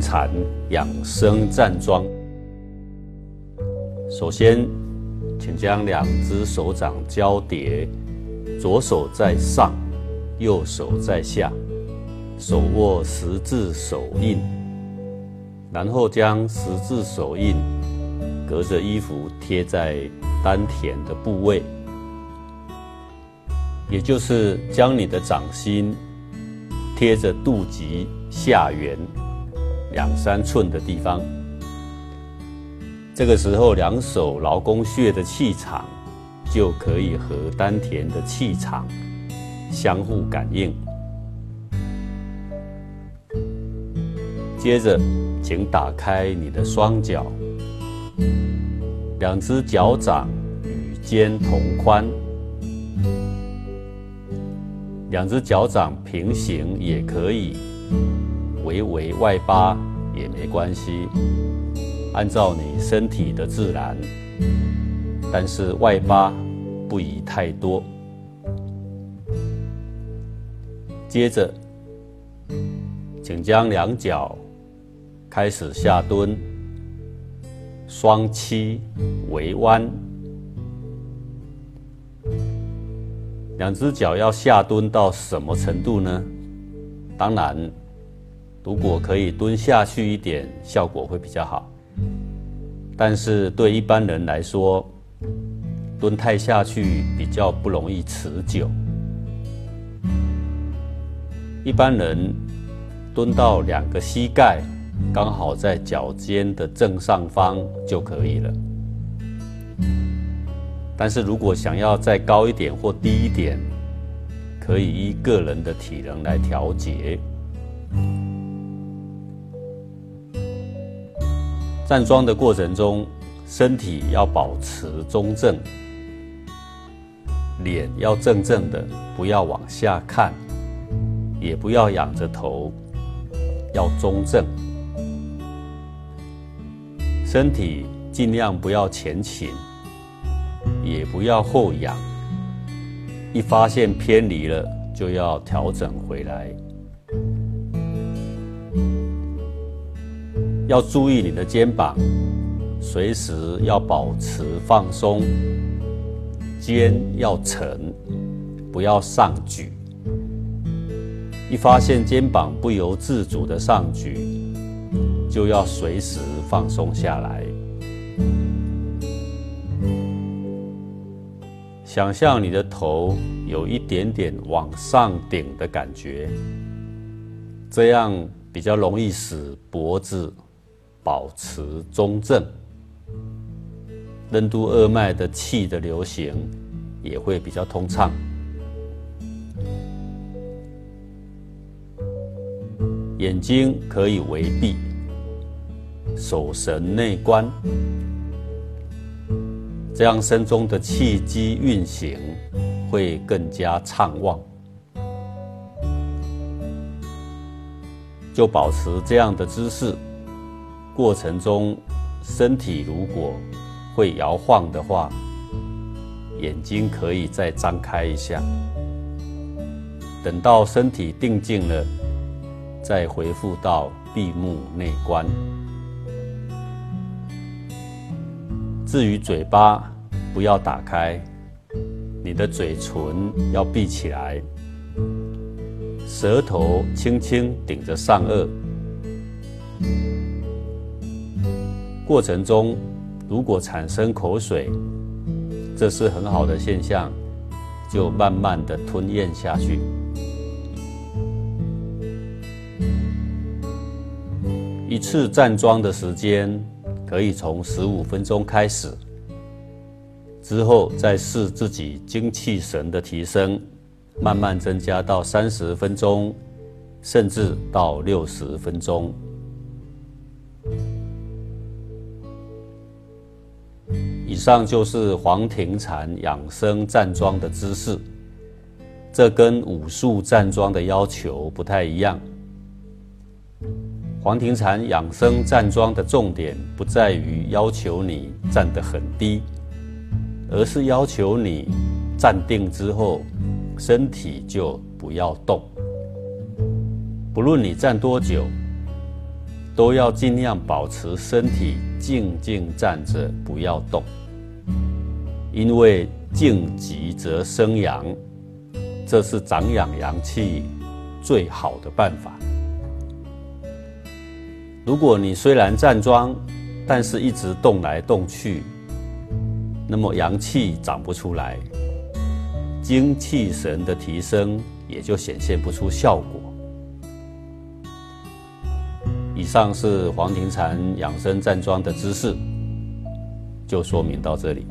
禅养生站桩。首先，请将两只手掌交叠，左手在上，右手在下，手握十字手印，然后将十字手印隔着衣服贴在丹田的部位，也就是将你的掌心贴着肚脐下缘。两三寸的地方，这个时候两手劳宫穴的气场就可以和丹田的气场相互感应。接着，请打开你的双脚，两只脚掌与肩同宽，两只脚掌平行也可以。微微外八也没关系，按照你身体的自然，但是外八不宜太多。接着，请将两脚开始下蹲，双膝微弯，两只脚要下蹲到什么程度呢？当然。如果可以蹲下去一点，效果会比较好。但是对一般人来说，蹲太下去比较不容易持久。一般人蹲到两个膝盖刚好在脚尖的正上方就可以了。但是如果想要再高一点或低一点，可以依个人的体能来调节。站桩的过程中，身体要保持中正，脸要正正的，不要往下看，也不要仰着头，要中正。身体尽量不要前倾，也不要后仰。一发现偏离了，就要调整回来。要注意你的肩膀，随时要保持放松，肩要沉，不要上举。一发现肩膀不由自主的上举，就要随时放松下来。想象你的头有一点点往上顶的感觉，这样比较容易使脖子。保持中正，任督二脉的气的流行也会比较通畅。眼睛可以微闭，手神内观，这样身中的气机运行会更加畅旺。就保持这样的姿势。过程中，身体如果会摇晃的话，眼睛可以再张开一下。等到身体定静了，再回复到闭目内观。至于嘴巴，不要打开，你的嘴唇要闭起来，舌头轻轻顶着上颚。过程中，如果产生口水，这是很好的现象，就慢慢的吞咽下去。一次站桩的时间可以从十五分钟开始，之后再试自己精气神的提升，慢慢增加到三十分钟，甚至到六十分钟。以上就是黄庭禅养生站桩的姿势，这跟武术站桩的要求不太一样。黄庭禅养生站桩的重点不在于要求你站得很低，而是要求你站定之后，身体就不要动。不论你站多久，都要尽量保持身体静静站着，不要动，因为静极则生阳，这是长养阳气最好的办法。如果你虽然站桩，但是一直动来动去，那么阳气长不出来，精气神的提升也就显现不出效果。以上是黄庭禅养生站桩的知识，就说明到这里。